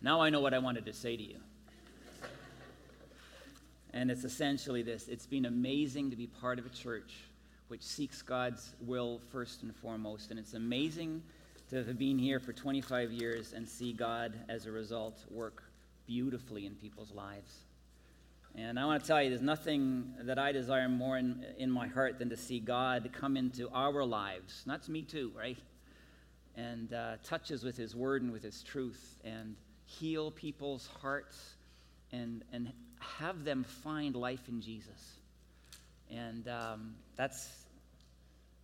Now I know what I wanted to say to you. And it's essentially this it's been amazing to be part of a church which seeks God's will first and foremost. And it's amazing to have been here for 25 years and see God, as a result, work beautifully in people's lives. And I want to tell you, there's nothing that I desire more in, in my heart than to see God come into our lives. And that's me too, right? And uh, touch us with His word and with His truth and heal people's hearts and, and have them find life in Jesus. And um, that's,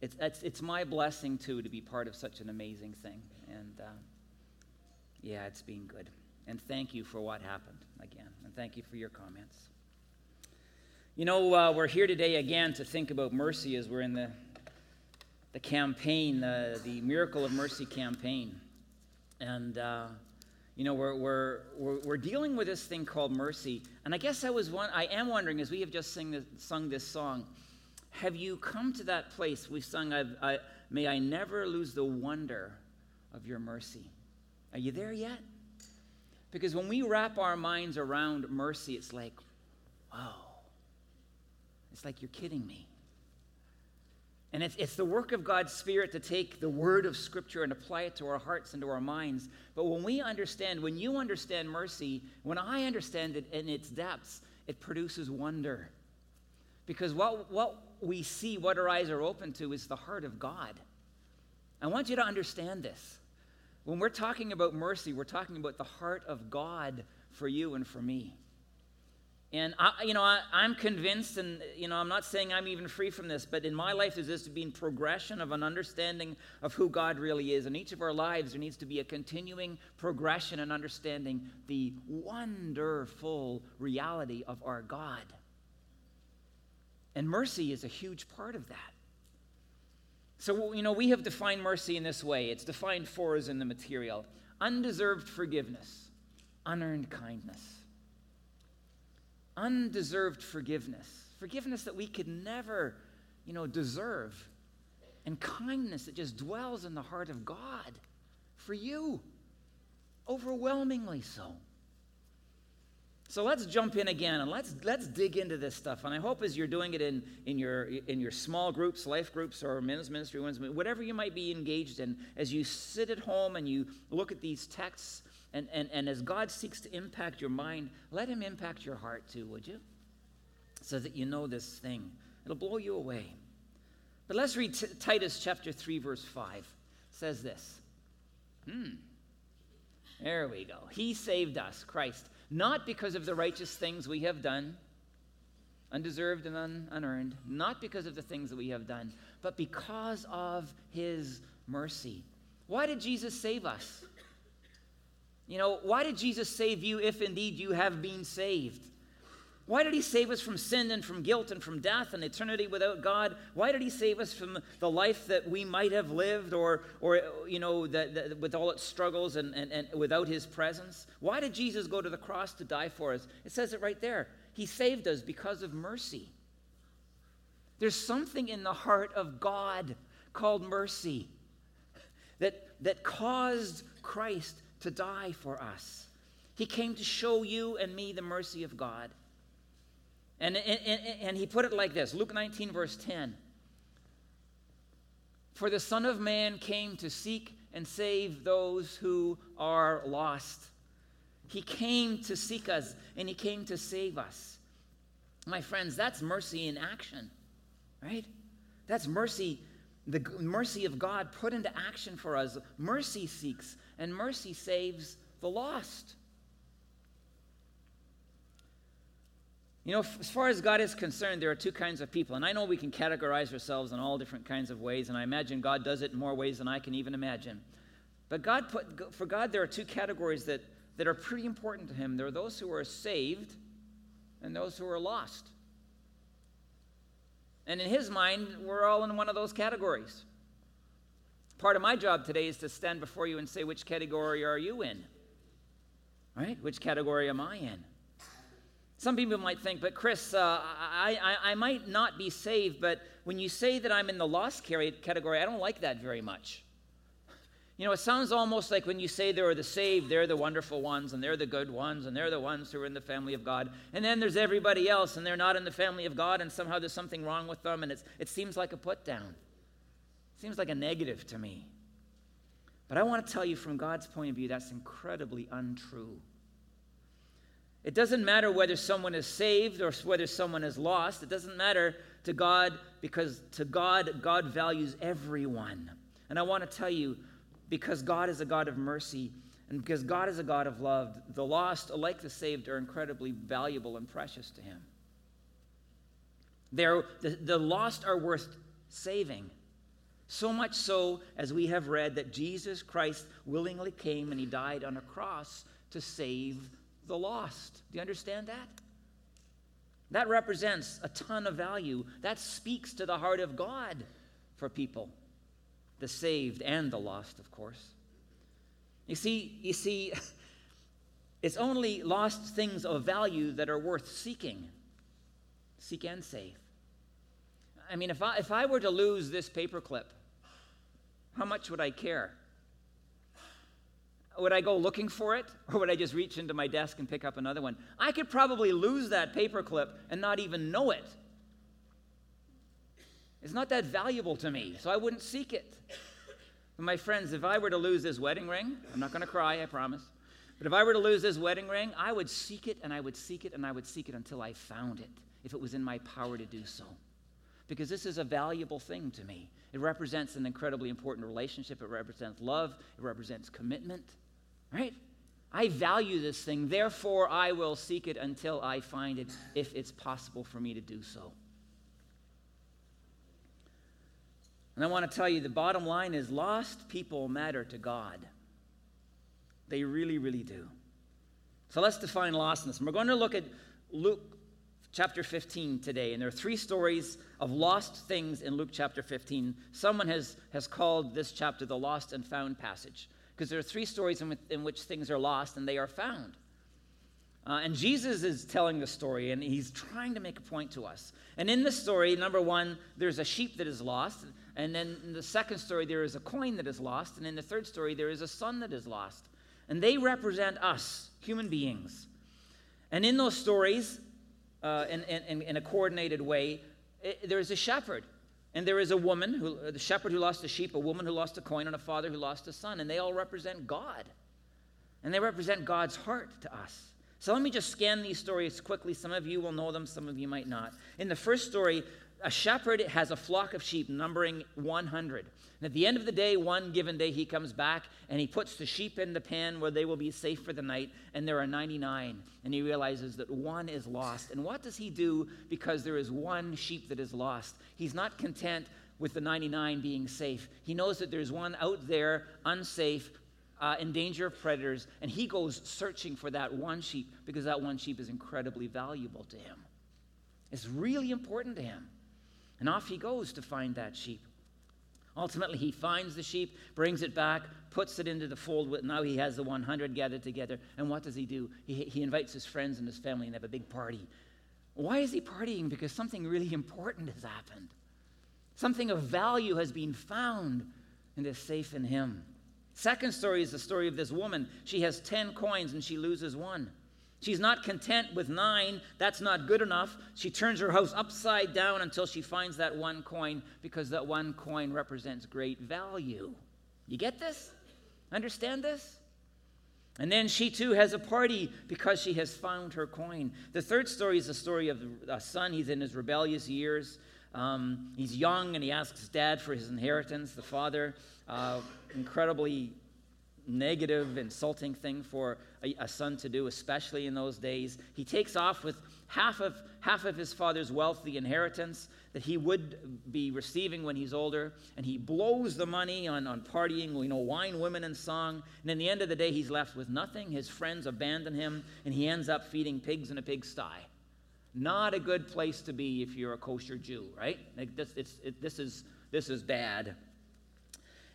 it's, it's, it's my blessing, too, to be part of such an amazing thing. And uh, yeah, it's been good. And thank you for what happened again. And thank you for your comments. You know, uh, we're here today again to think about mercy as we're in the, the campaign, uh, the Miracle of Mercy campaign. And, uh, you know, we're, we're, we're, we're, dealing with this thing called mercy. And I guess I, was one, I am wondering, as we have just this, sung this song, have you come to that place? we've sung, I, May I never lose the wonder of your mercy. Are you there yet? Because when we wrap our minds around mercy, it's like, wow, it's like you're kidding me. And it's, it's the work of God's Spirit to take the word of Scripture and apply it to our hearts and to our minds. But when we understand, when you understand mercy, when I understand it in its depths, it produces wonder. Because what, what we see, what our eyes are open to, is the heart of God. I want you to understand this. When we're talking about mercy, we're talking about the heart of God for you and for me. And I, you know, I, am convinced, and you know, I'm not saying I'm even free from this, but in my life, there's this been progression of an understanding of who God really is. In each of our lives, there needs to be a continuing progression and understanding the wonderful reality of our God. And mercy is a huge part of that. So, you know, we have defined mercy in this way. It's defined for us in the material undeserved forgiveness, unearned kindness undeserved forgiveness, forgiveness that we could never, you know, deserve, and kindness that just dwells in the heart of God for you, overwhelmingly so. So let's jump in again and let's let's dig into this stuff. And I hope as you're doing it in, in your in your small groups, life groups, or men's ministry, women's whatever you might be engaged in, as you sit at home and you look at these texts and, and, and as God seeks to impact your mind, let Him impact your heart too, would you? So that you know this thing. It'll blow you away. But let's read T- Titus chapter 3, verse 5. It says this. Hmm. There we go. He saved us, Christ, not because of the righteous things we have done, undeserved and un- unearned, not because of the things that we have done, but because of His mercy. Why did Jesus save us? You know, why did Jesus save you if indeed you have been saved? Why did he save us from sin and from guilt and from death and eternity without God? Why did he save us from the life that we might have lived or, or you know, the, with all its struggles and, and, and without his presence? Why did Jesus go to the cross to die for us? It says it right there. He saved us because of mercy. There's something in the heart of God called mercy that, that caused Christ to die for us. He came to show you and me the mercy of God. And, and, and, he put it like this Luke 19, verse 10. For the Son of Man came to seek and save those who are lost. He came to seek us and he came to save us. My friends, that's mercy in action, right? That's mercy, the mercy of God put into action for us. Mercy seeks and mercy saves the lost. You know, as far as God is concerned, there are two kinds of people. And I know we can categorize ourselves in all different kinds of ways, and I imagine God does it in more ways than I can even imagine. But God put, for God, there are two categories that, that are pretty important to Him. There are those who are saved and those who are lost. And in His mind, we're all in one of those categories. Part of my job today is to stand before you and say, which category are you in? Right? Which category am I in? Some people might think, but Chris, uh, I, I, I might not be saved, but when you say that I'm in the lost category, I don't like that very much. You know, it sounds almost like when you say they're the saved, they're the wonderful ones, and they're the good ones, and they're the ones who are in the family of God. And then there's everybody else, and they're not in the family of God, and somehow there's something wrong with them, and it's, it seems like a put down. Seems like a negative to me. But I want to tell you from God's point of view, that's incredibly untrue. It doesn't matter whether someone is saved or whether someone is lost. It doesn't matter to God because to God, God values everyone. And I want to tell you, because God is a God of mercy and because God is a God of love, the lost, like the saved, are incredibly valuable and precious to Him. The, the lost are worth saving. So much so, as we have read, that Jesus Christ willingly came and He died on a cross to save the lost. Do you understand that? That represents a ton of value. That speaks to the heart of God for people the saved and the lost, of course. You see, you see, it's only lost things of value that are worth seeking. Seek and save. I mean, if I, if I were to lose this paperclip, how much would I care? Would I go looking for it, or would I just reach into my desk and pick up another one? I could probably lose that paperclip and not even know it. It's not that valuable to me, so I wouldn't seek it. But my friends, if I were to lose this wedding ring, I'm not going to cry, I promise. But if I were to lose this wedding ring, I would seek it and I would seek it and I would seek it until I found it, if it was in my power to do so. Because this is a valuable thing to me. It represents an incredibly important relationship, it represents love, it represents commitment, right? I value this thing, therefore I will seek it until I find it, if it's possible for me to do so. And I want to tell you the bottom line is lost people matter to God. They really, really do. So let's define lostness. And we're going to look at Luke chapter 15 today. And there are three stories of lost things in Luke chapter 15. Someone has, has called this chapter the lost and found passage because there are three stories in, in which things are lost and they are found. Uh, and Jesus is telling the story, and he's trying to make a point to us. And in this story, number one, there's a sheep that is lost. And then in the second story, there is a coin that is lost. And in the third story, there is a son that is lost. And they represent us, human beings. And in those stories, uh, in, in, in, a coordinated way, it, there is a shepherd. And there is a woman, who, the shepherd who lost a sheep, a woman who lost a coin, and a father who lost a son. And they all represent God. And they represent God's heart to us. So let me just scan these stories quickly. Some of you will know them, some of you might not. In the first story, a shepherd has a flock of sheep numbering 100. And at the end of the day, one given day, he comes back and he puts the sheep in the pen where they will be safe for the night, and there are 99. And he realizes that one is lost. And what does he do because there is one sheep that is lost? He's not content with the 99 being safe. He knows that there's one out there, unsafe, uh, in danger of predators, and he goes searching for that one sheep because that one sheep is incredibly valuable to him. It's really important to him. And off he goes to find that sheep. Ultimately, he finds the sheep, brings it back, puts it into the fold. Now he has the 100 gathered together. And what does he do? He, he invites his friends and his family and have a big party. Why is he partying? Because something really important has happened. Something of value has been found and is safe in him. Second story is the story of this woman. She has 10 coins and she loses one. She's not content with nine. That's not good enough. She turns her house upside down until she finds that one coin because that one coin represents great value. You get this? Understand this? And then she too has a party because she has found her coin. The third story is the story of a son. He's in his rebellious years. Um, he's young and he asks dad for his inheritance. The father uh, incredibly negative, insulting thing for a, a, son to do, especially in those days. He takes off with half of, half of his father's wealth, the inheritance that he would be receiving when he's older, and he blows the money on, on partying, you know, wine, women, and song. And in the end of the day, he's left with nothing. His friends abandon him, and he ends up feeding pigs in a pigsty. Not a good place to be if you're a kosher Jew, right? Like this, it, this, is, this is bad.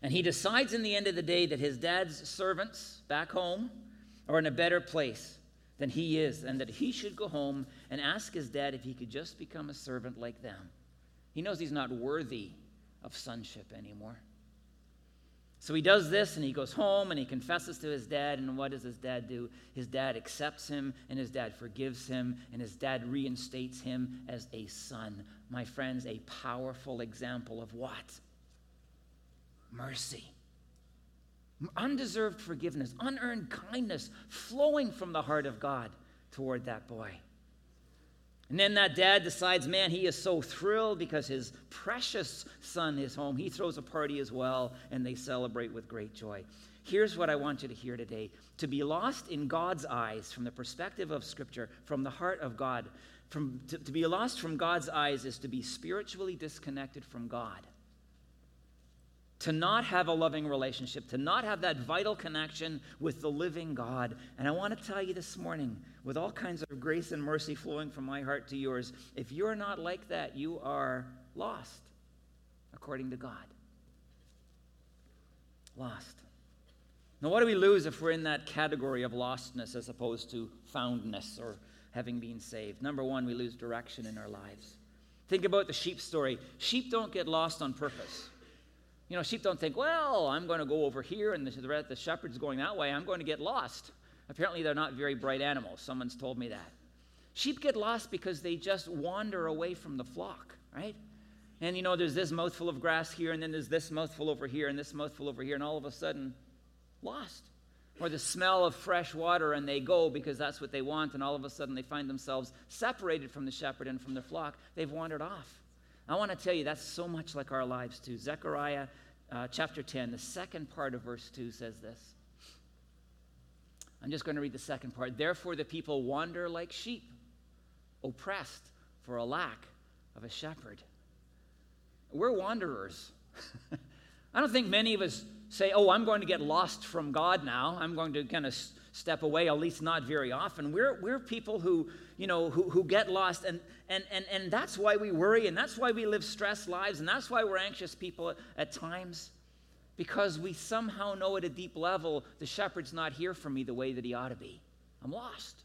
And he decides in the end of the day that his dad's servants back home are in a better place than he is, and that he should go home and ask his dad if he could just become a servant like them. He knows he's not worthy of sonship anymore. So he does this and he goes home and he confesses to his dad. And what does his dad do? His dad accepts him and his dad forgives him and his dad reinstates him as a son. My friends, a powerful example of what? Mercy. Undeserved forgiveness, unearned kindness flowing from the heart of God toward that boy. And then that dad decides, man, he is so thrilled because his precious son is home. He throws a party as well, and they celebrate with great joy. Here's what I want you to hear today to be lost in God's eyes from the perspective of Scripture, from the heart of God, from, to, to be lost from God's eyes is to be spiritually disconnected from God to not have a loving relationship, to not have that vital connection with the living God. And I want to tell you this morning, with all kinds of grace and mercy flowing from my heart to yours, if you're not like that, you are lost, according to God. Lost. Now, what do we lose if we're in that category of lostness as opposed to foundness or having been saved? Number one, we lose direction in our lives. Think about the sheep story. Sheep don't get lost on purpose. You know, sheep don't think, well, I'm going to go over here and the, the shepherd's going that way. I'm going to get lost. Apparently, they're not very bright animals. Someone's told me that. Sheep get lost because they just wander away from the flock, right? And you know, there's this mouthful of grass here, and then there's this mouthful over here, and this mouthful over here, and all of a sudden, lost. Or the smell of fresh water, and they go because that's what they want, and all of a sudden they find themselves separated from the shepherd and from the flock. They've wandered off. I want to tell you that's so much like our lives too. Zechariah uh, chapter 10, the second part of verse 2 says this. I'm just going to read the second part. Therefore, the people wander like sheep, oppressed for a lack of a shepherd. We're wanderers. I don't think many of us say, Oh, I'm going to get lost from God now. I'm going to kind of step away, at least not very often. We're, we're people who, you know, who, who get lost, and, and, and, and that's why we worry, and that's why we live stressed lives, and that's why we're anxious people at, at times, because we somehow know at a deep level the shepherd's not here for me the way that he ought to be. I'm lost.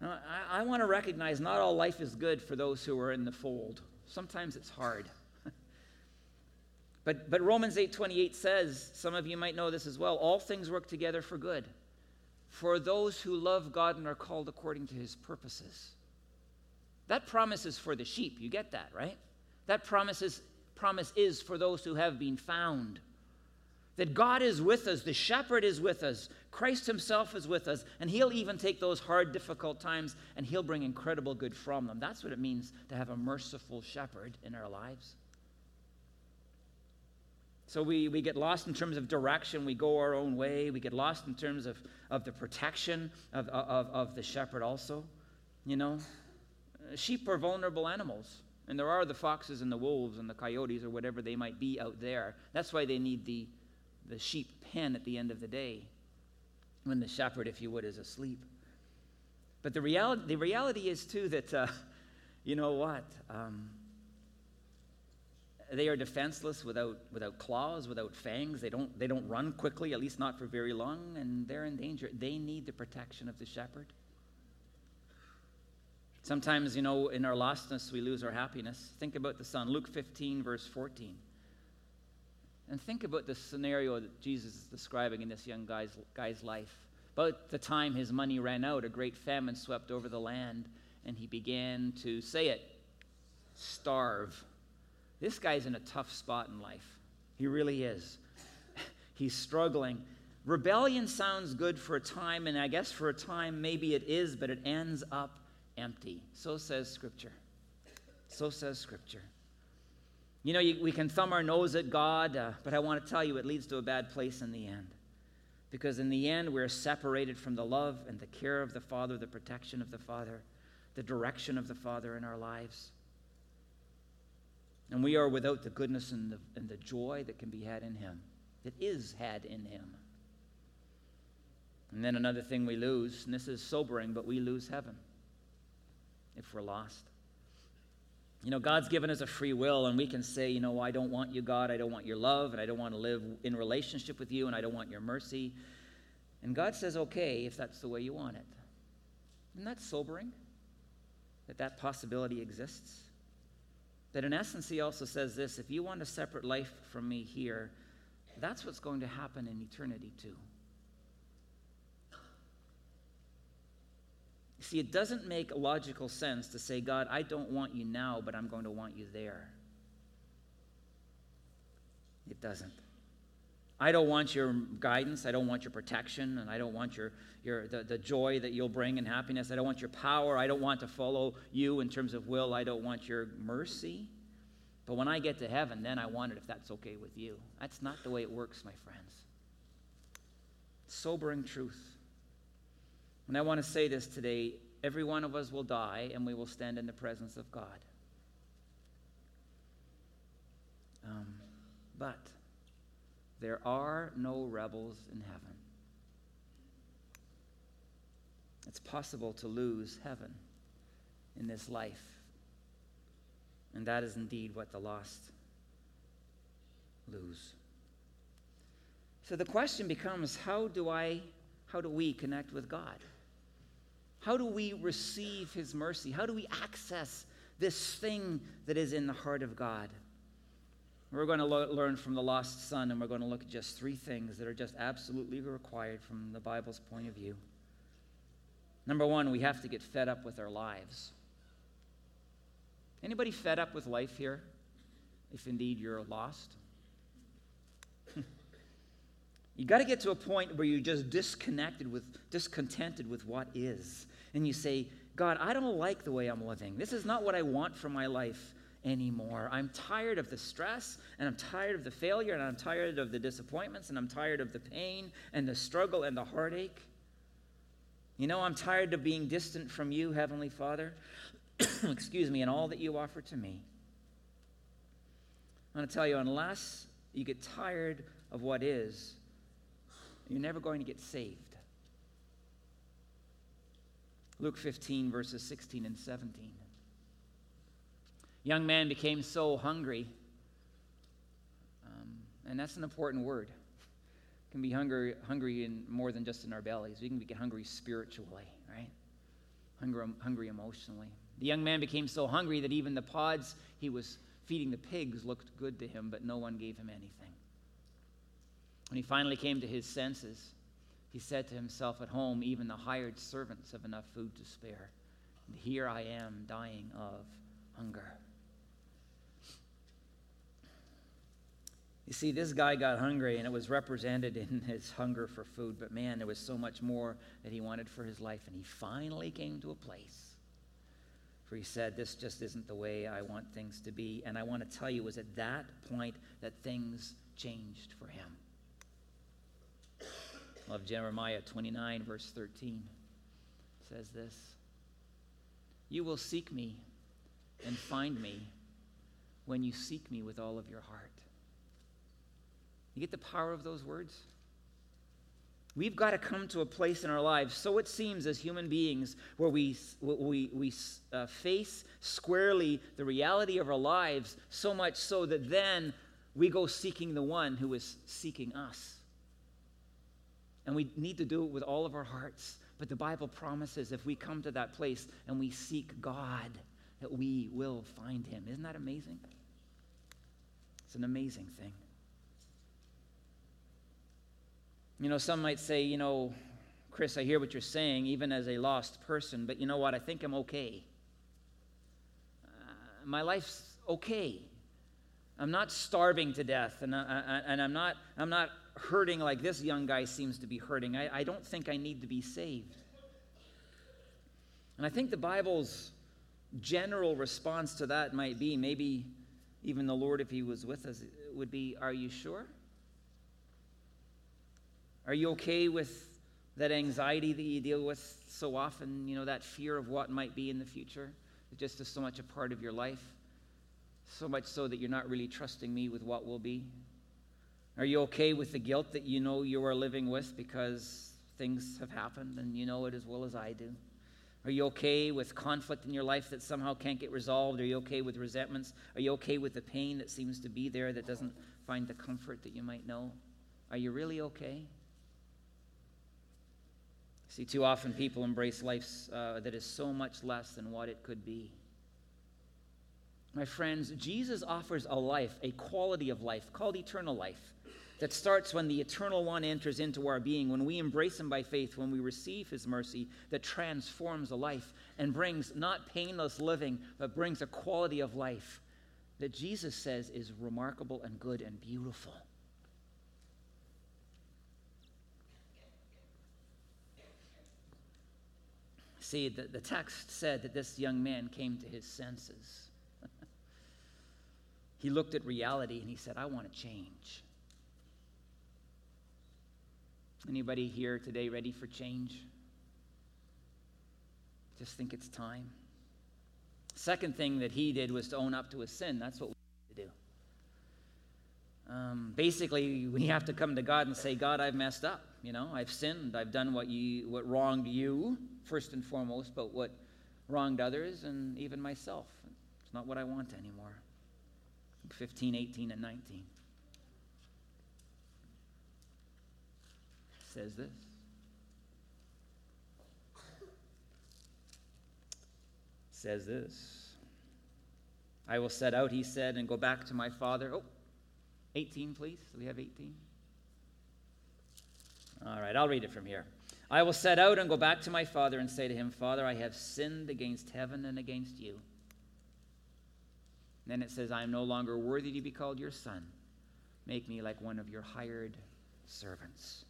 Now, I, I want to recognize not all life is good for those who are in the fold. Sometimes it's hard. But, but Romans 8:28 says, some of you might know this as well, all things work together for good for those who love God and are called according to his purposes. That promise is for the sheep. You get that, right? That promise is, promise is for those who have been found. That God is with us, the shepherd is with us, Christ himself is with us, and he'll even take those hard, difficult times and he'll bring incredible good from them. That's what it means to have a merciful shepherd in our lives. So we, we get lost in terms of direction. We go our own way. We get lost in terms of, of the protection of, of, of the shepherd, also. You know, sheep are vulnerable animals. And there are the foxes and the wolves and the coyotes or whatever they might be out there. That's why they need the, the sheep pen at the end of the day when the shepherd, if you would, is asleep. But the reality, the reality is, too, that, uh, you know what? Um, they are defenseless without, without claws, without fangs. They don't, they don't run quickly, at least not for very long, and they're in danger. They need the protection of the shepherd. Sometimes, you know, in our lostness, we lose our happiness. Think about the son. Luke 15, verse 14. And think about the scenario that Jesus is describing in this young guy's, guy's life. About the time his money ran out, a great famine swept over the land, and he began to say it starve this guy's in a tough spot in life. He really is. He's struggling. Rebellion sounds good for a time, and I guess for a time maybe it is, but it ends up empty. So says Scripture. So says Scripture. You know, you, we can thumb our nose at God, uh, but I want to tell you it leads to a bad place in the end. Because in the end, we're separated from the love and the care of the Father, the protection of the Father, the direction of the Father in our lives. And we are without the goodness and the, and the joy that can be had in Him, that is had in Him. And then another thing we lose, and this is sobering, but we lose heaven if we're lost. You know, God's given us a free will, and we can say, you know, I don't want you, God. I don't want your love, and I don't want to live in relationship with you, and I don't want your mercy. And God says, okay, if that's the way you want it. Isn't that sobering that that possibility exists? That in essence, he also says this if you want a separate life from me here, that's what's going to happen in eternity too. See, it doesn't make logical sense to say, God, I don't want you now, but I'm going to want you there. It doesn't. I don't want your guidance. I don't want your protection. And I don't want your, your, the, the joy that you'll bring and happiness. I don't want your power. I don't want to follow you in terms of will. I don't want your mercy. But when I get to heaven, then I want it if that's okay with you. That's not the way it works, my friends. Sobering truth. And I want to say this today every one of us will die and we will stand in the presence of God. Um, but there are no rebels in heaven. It's possible to lose heaven in this life. And that is indeed what the lost lose. So the question becomes how do I how do we connect with God? How do we receive his mercy? How do we access this thing that is in the heart of God? We're going to lo- learn from the lost son, and we're going to look at just three things that are just absolutely required from the Bible's point of view. Number one, we have to get fed up with our lives. Anybody fed up with life here? If indeed you're lost? you got to get to a point where you're just disconnected with, discontented with what is. And you say, God, I don't like the way I'm living. This is not what I want for my life anymore. I'm tired of the stress, and I'm tired of the failure, and I'm tired of the disappointments, and I'm tired of the pain, and the struggle, and the heartache. You know, I'm tired of being distant from you, Heavenly Father. Excuse me, and all that you offer to me. I'm going to tell you, unless you get tired of what is, you're never going to get saved. Luke 15, verses 16 and 17 young man became so hungry. Um, and that's an important word. can be hungry, hungry in more than just in our bellies. We can get hungry spiritually, right? Hungry, hungry emotionally. The young man became so hungry that even the pods he was feeding the pigs looked good to him, but no one gave him anything. When he finally came to his senses, he said to himself at home, Even the hired servants have enough food to spare. And here I am dying of hunger. You see, this guy got hungry, and it was represented in his hunger for food. But man, there was so much more that he wanted for his life. And he finally came to a place where he said, This just isn't the way I want things to be. And I want to tell you, it was at that point that things changed for him. love Jeremiah 29, verse 13. Says this You will seek me and find me when you seek me with all of your heart. You get the power of those words? We've got to come to a place in our lives, so it seems as human beings, where we, we, we uh, face squarely the reality of our lives, so much so that then we go seeking the one who is seeking us. And we need to do it with all of our hearts. But the Bible promises if we come to that place and we seek God, that we will find him. Isn't that amazing? It's an amazing thing. You know, some might say, you know, Chris, I hear what you're saying, even as a lost person, but you know what? I think I'm okay. Uh, my life's okay. I'm not starving to death, and, I, I, and I'm, not, I'm not hurting like this young guy seems to be hurting. I, I don't think I need to be saved. And I think the Bible's general response to that might be maybe even the Lord, if He was with us, would be, Are you sure? Are you okay with that anxiety that you deal with so often? You know, that fear of what might be in the future? It just is so much a part of your life. So much so that you're not really trusting me with what will be. Are you okay with the guilt that you know you are living with because things have happened and you know it as well as I do? Are you okay with conflict in your life that somehow can't get resolved? Are you okay with resentments? Are you okay with the pain that seems to be there that doesn't find the comfort that you might know? Are you really okay? See, too often people embrace life uh, that is so much less than what it could be. My friends, Jesus offers a life, a quality of life called eternal life that starts when the eternal one enters into our being, when we embrace him by faith, when we receive his mercy that transforms a life and brings not painless living, but brings a quality of life that Jesus says is remarkable and good and beautiful. See, the, the text said that this young man came to his senses. he looked at reality and he said, I want to change. Anybody here today ready for change? Just think it's time. Second thing that he did was to own up to his sin. That's what we need to do. Um, basically, we have to come to God and say, God, I've messed up. You know, I've sinned. I've done what you, what wronged you first and foremost, but what wronged others and even myself. It's not what I want anymore. 15, 18, and 19. says this. Says this. I will set out, he said, and go back to my father. Oh, 18, please. Do we have 18? All right, I'll read it from here. I will set out and go back to my father and say to him, Father, I have sinned against heaven and against you. And then it says, I am no longer worthy to be called your son. Make me like one of your hired servants.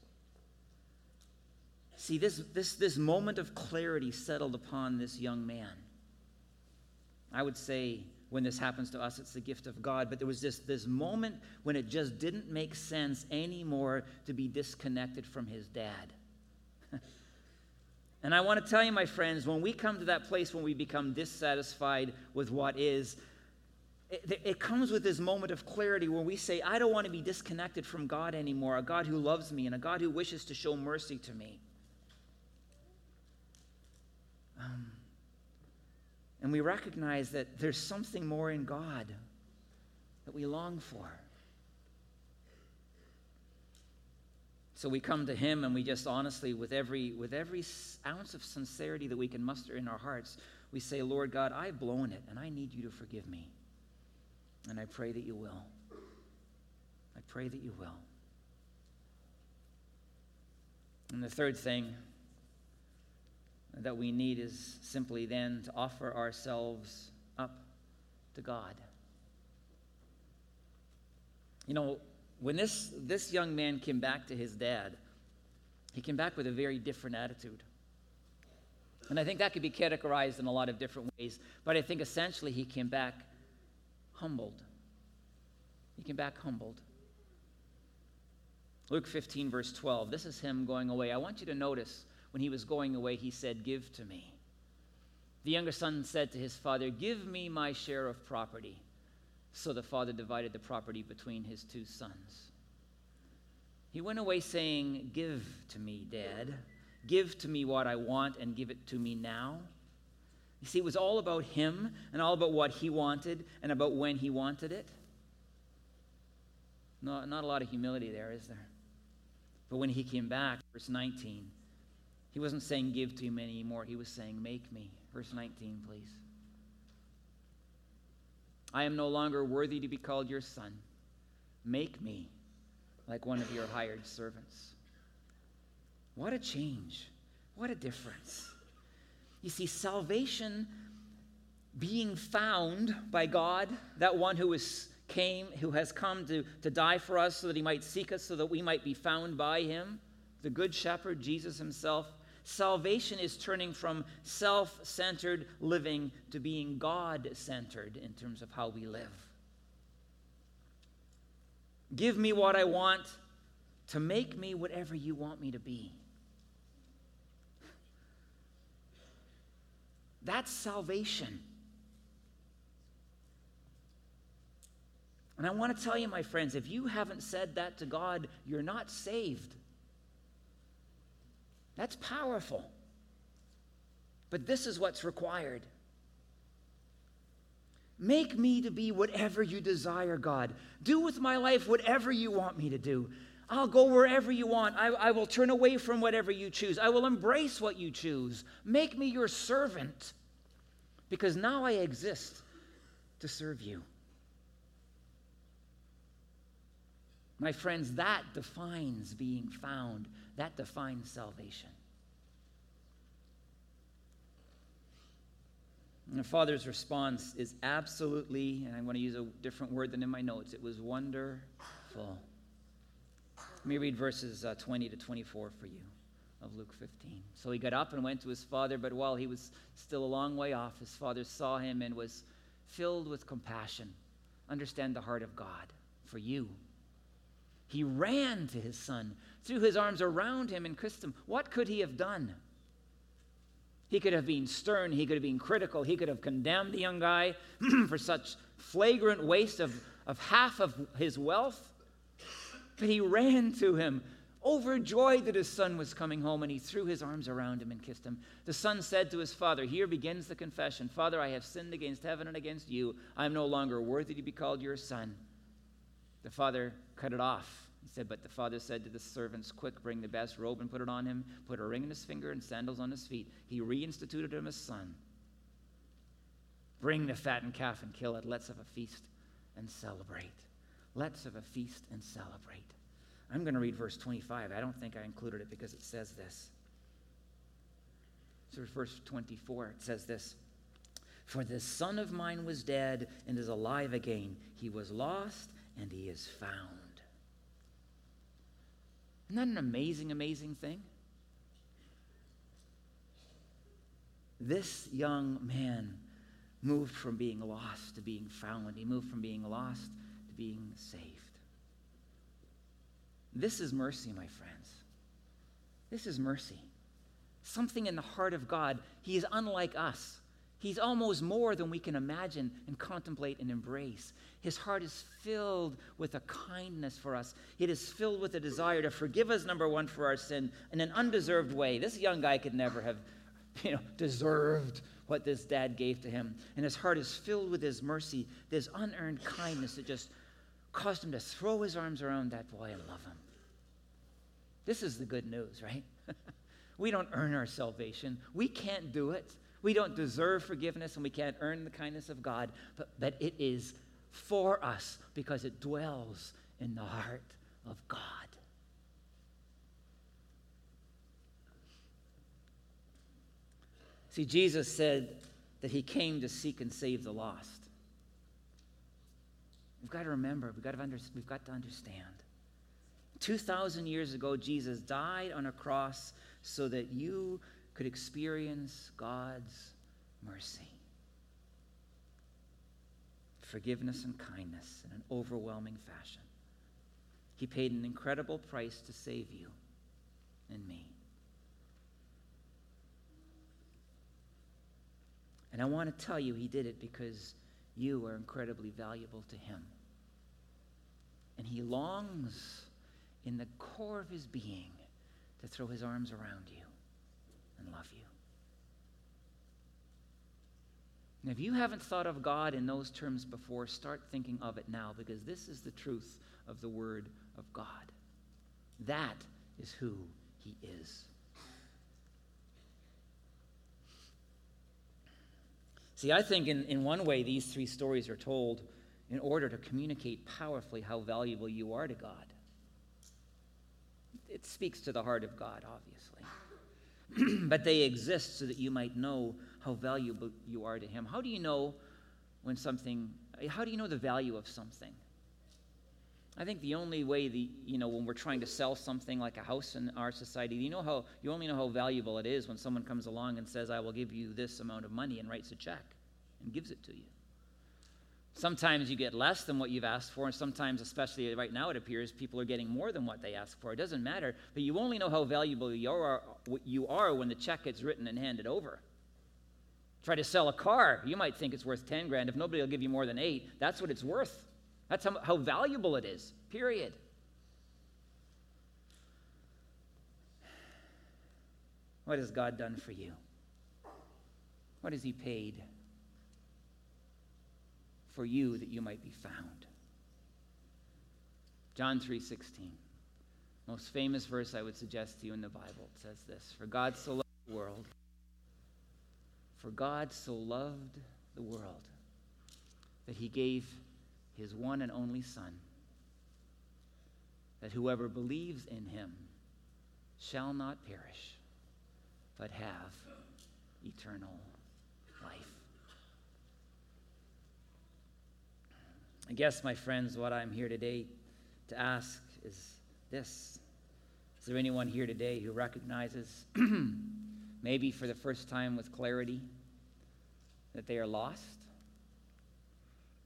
See, this, this, this moment of clarity settled upon this young man. I would say when this happens to us, it's the gift of God. But there was this, this moment when it just didn't make sense anymore to be disconnected from his dad. And I want to tell you, my friends, when we come to that place when we become dissatisfied with what is, it, it, comes with this moment of clarity where we say, I don't want to be disconnected from God anymore, a God who loves me and a God who wishes to show mercy to me. Um, and we recognize that there's something more in God that we long for. So we come to him and we just honestly, with every, with every ounce of sincerity that we can muster in our hearts, we say, Lord God, I've blown it and I need you to forgive me. And I pray that you will. I pray that you will. And the third thing that we need is simply then to offer ourselves up to God. You know, when this, this young man came back to his dad, he came back with a very different attitude. And I think that could be categorized in a lot of different ways, but I think essentially he came back humbled. He came back humbled. Luke 15, verse 12. This is him going away. I want you to notice when he was going away, he said, Give to me. The younger son said to his father, Give me my share of property. So the father divided the property between his two sons. He went away saying, Give to me, Dad. Give to me what I want and give it to me now. You see, it was all about him and all about what he wanted and about when he wanted it. Not, not a lot of humility there, is there? But when he came back, verse 19, he wasn't saying, Give to me anymore. He was saying, Make me. Verse 19, please. I am no longer worthy to be called your son. Make me like one of your hired servants. What a change. What a difference. You see, salvation being found by God, that one who is came, who has come to, to die for us so that he might seek us, so that we might be found by him, the good shepherd, Jesus himself, Salvation is turning from self centered living to being God centered in terms of how we live. Give me what I want to make me whatever you want me to be. That's salvation. And I want to tell you, my friends, if you haven't said that to God, you're not saved. That's powerful. But this is what's required. Make me to be whatever you desire, God. Do with my life whatever you want me to do. I'll go wherever you want. I, I, will turn away from whatever you choose. I will embrace what you choose. Make me your servant. Because now I exist to serve you. My friends, that defines being found, that defines salvation. And the father's response is absolutely, and I'm going to use a different word than in my notes, it was wonderful. Let me read verses uh, 20 to 24 for you of Luke 15. So he got up and went to his father, but while he was still a long way off, his father saw him and was filled with compassion. Understand the heart of God for you. He ran to his son, threw his arms around him, and kissed him. What could he have done? He could have been stern, he could have been critical, he could have condemned the young guy for such flagrant waste of, of half of his wealth. But he ran to him, overjoyed that his son was coming home, and he threw his arms around him and kissed him. The son said to his father, Here begins the confession Father, I have sinned against heaven and against you. I am no longer worthy to be called your son. The father cut it off he said, But the father said to the servants, Quick, bring the best robe and put it on him, put a ring in his finger and sandals on his feet. He reinstituted him as son. Bring the fattened calf and kill it. Let's have a feast and celebrate. Let's have a feast and celebrate. I'm going to read verse 25. I don't think I included it because it says this. So, verse 24, it says this For this son of mine was dead and is alive again. He was lost and he is found. Isn't that an amazing, amazing thing? This young man moved from being lost to being found. He moved from being lost to being saved. This is mercy, my friends. This is mercy. Something in the heart of God. He is unlike us. He's almost more than we can imagine and contemplate and embrace. His heart is filled with a kindness for us. It is filled with a desire to forgive us, number one, for our sin in an undeserved way. This young guy could never have you know, deserved what this dad gave to him. And his heart is filled with his mercy, this unearned kindness that just caused him to throw his arms around that boy and love him. This is the good news, right? we don't earn our salvation, we can't do it. We don't deserve forgiveness and we can't earn the kindness of God, but, but it is for us because it dwells in the heart of God. See, Jesus said that he came to seek and save the lost. We've got to remember, we've got to, under, we've got to understand. 2,000 years ago, Jesus died on a cross so that you could experience God's mercy, forgiveness, and kindness in an overwhelming fashion. He paid an incredible price to save you and me. And I want to tell you, he did it because you are incredibly valuable to him. And he longs in the core of his being to throw his arms around you and love you. And if you haven't thought of God in those terms before, start thinking of it now because this is the truth of the Word of God. That is who He is. See, I think in, in one way these three stories are told in order to communicate powerfully how valuable you are to God. It speaks to the heart of God, obviously. but they exist so that you might know how valuable you are to Him. How do you know when something, how do you know the value of something? I think the only way the you know when we're trying to sell something like a house in our society, you know how you only know how valuable it is when someone comes along and says, "I will give you this amount of money," and writes a check and gives it to you. Sometimes you get less than what you've asked for, and sometimes, especially right now, it appears people are getting more than what they ask for. It doesn't matter, but you only know how valuable you are, you are when the check gets written and handed over. Try to sell a car, you might think it's worth 10 grand. If nobody will give you more than eight, that's what it's worth. That's how, how valuable it is, period. What has God done for you? What has He paid? For you that you might be found. John 3:16. Most famous verse I would suggest to you in the Bible. It says this, "For God so loved the world, for God so loved the world that he gave his one and only Son, that whoever believes in him shall not perish, but have eternal life. I guess, my friends, what I'm here today to ask is this Is there anyone here today who recognizes, maybe for the first time with clarity, that they are lost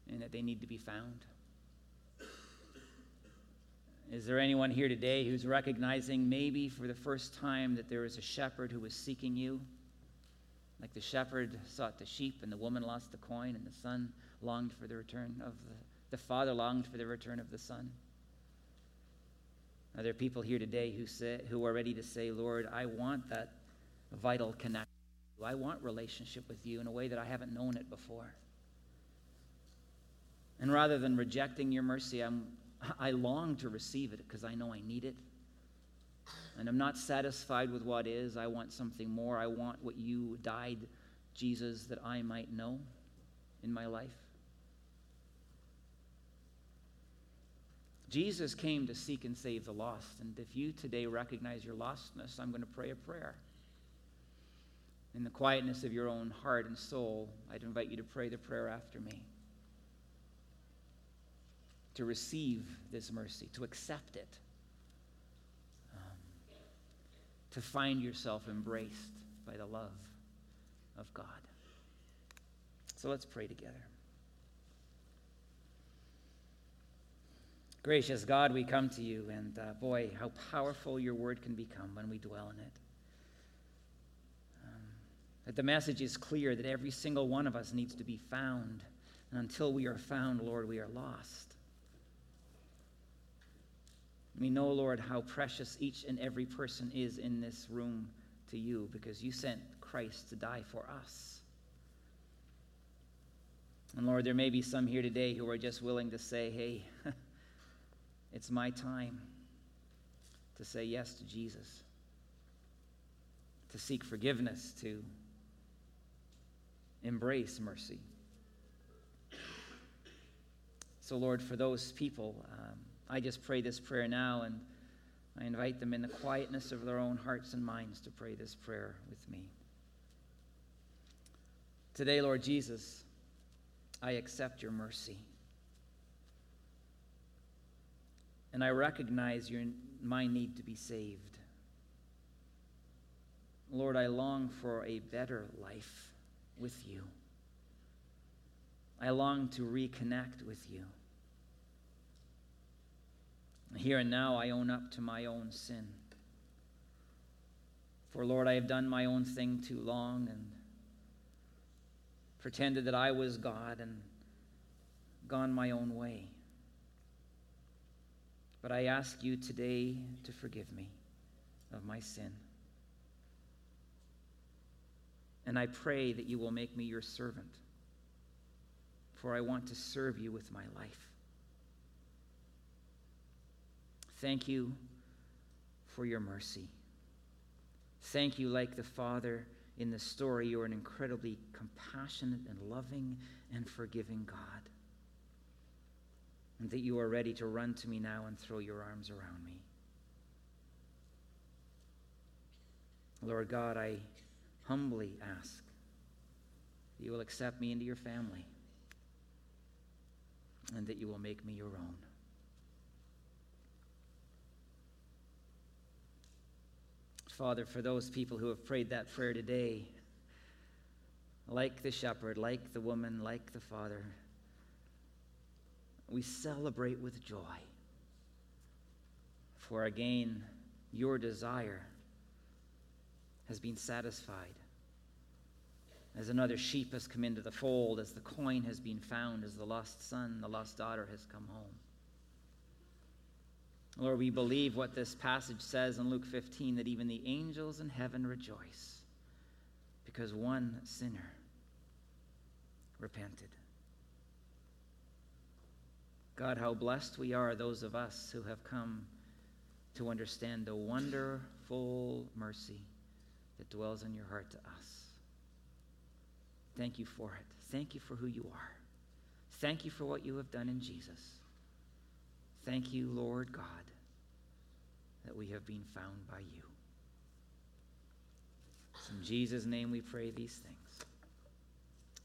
and that they need to be found? Is there anyone here today who's recognizing, maybe for the first time, that there is a shepherd who is seeking you? Like the shepherd sought the sheep, and the woman lost the coin, and the son longed for the return of the, the father longed for the return of the son. Are there people here today who say, who are ready to say, Lord, I want that vital connection. I want relationship with you in a way that I haven't known it before. And rather than rejecting your mercy, I'm, I long to receive it because I know I need it. And I'm not satisfied with what is. I want something more. I want what you died, Jesus, that I might know in my life. Jesus came to seek and save the lost. And if you today recognize your lostness, I'm going to pray a prayer. In the quietness of your own heart and soul, I'd invite you to pray the prayer after me. To receive this mercy, to accept it, um, to find yourself embraced by the love of God. So let's pray together. Gracious God, we come to you, and uh, boy, how powerful your word can become when we dwell in it. Um, that the message is clear that every single one of us needs to be found. And until we are found, Lord, we are lost. We know, Lord, how precious each and every person is in this room to you because you sent Christ to die for us. And Lord, there may be some here today who are just willing to say, hey, It's my time to say yes to Jesus, to seek forgiveness, to embrace mercy. So, Lord, for those people, um, I just pray this prayer now, and I invite them in the quietness of their own hearts and minds to pray this prayer with me. Today, Lord Jesus, I accept your mercy. And I recognize your, my need to be saved. Lord, I long for a better life with you. I long to reconnect with you. Here and now, I own up to my own sin. For, Lord, I have done my own thing too long and pretended that I was God and gone my own way. But I ask you today to forgive me of my sin. And I pray that you will make me your servant, for I want to serve you with my life. Thank you for your mercy. Thank you, like the Father in the story, you are an incredibly compassionate and loving and forgiving God and that you are ready to run to me now and throw your arms around me. Lord God, I humbly ask that you will accept me into your family and that you will make me your own. Father, for those people who have prayed that prayer today, like the shepherd, like the woman, like the father, we celebrate with joy. For again, your desire has been satisfied. As another sheep has come into the fold, as the coin has been found, as the lost son, the lost daughter has come home. Lord, we believe what this passage says in Luke 15 that even the angels in heaven rejoice because one sinner repented. God, how blessed we are, those of us who have come to understand the wonderful mercy that dwells in your heart to us. Thank you for it. Thank you for who you are. Thank you for what you have done in Jesus. Thank you, Lord God, that we have been found by you. It's in Jesus' name we pray these things.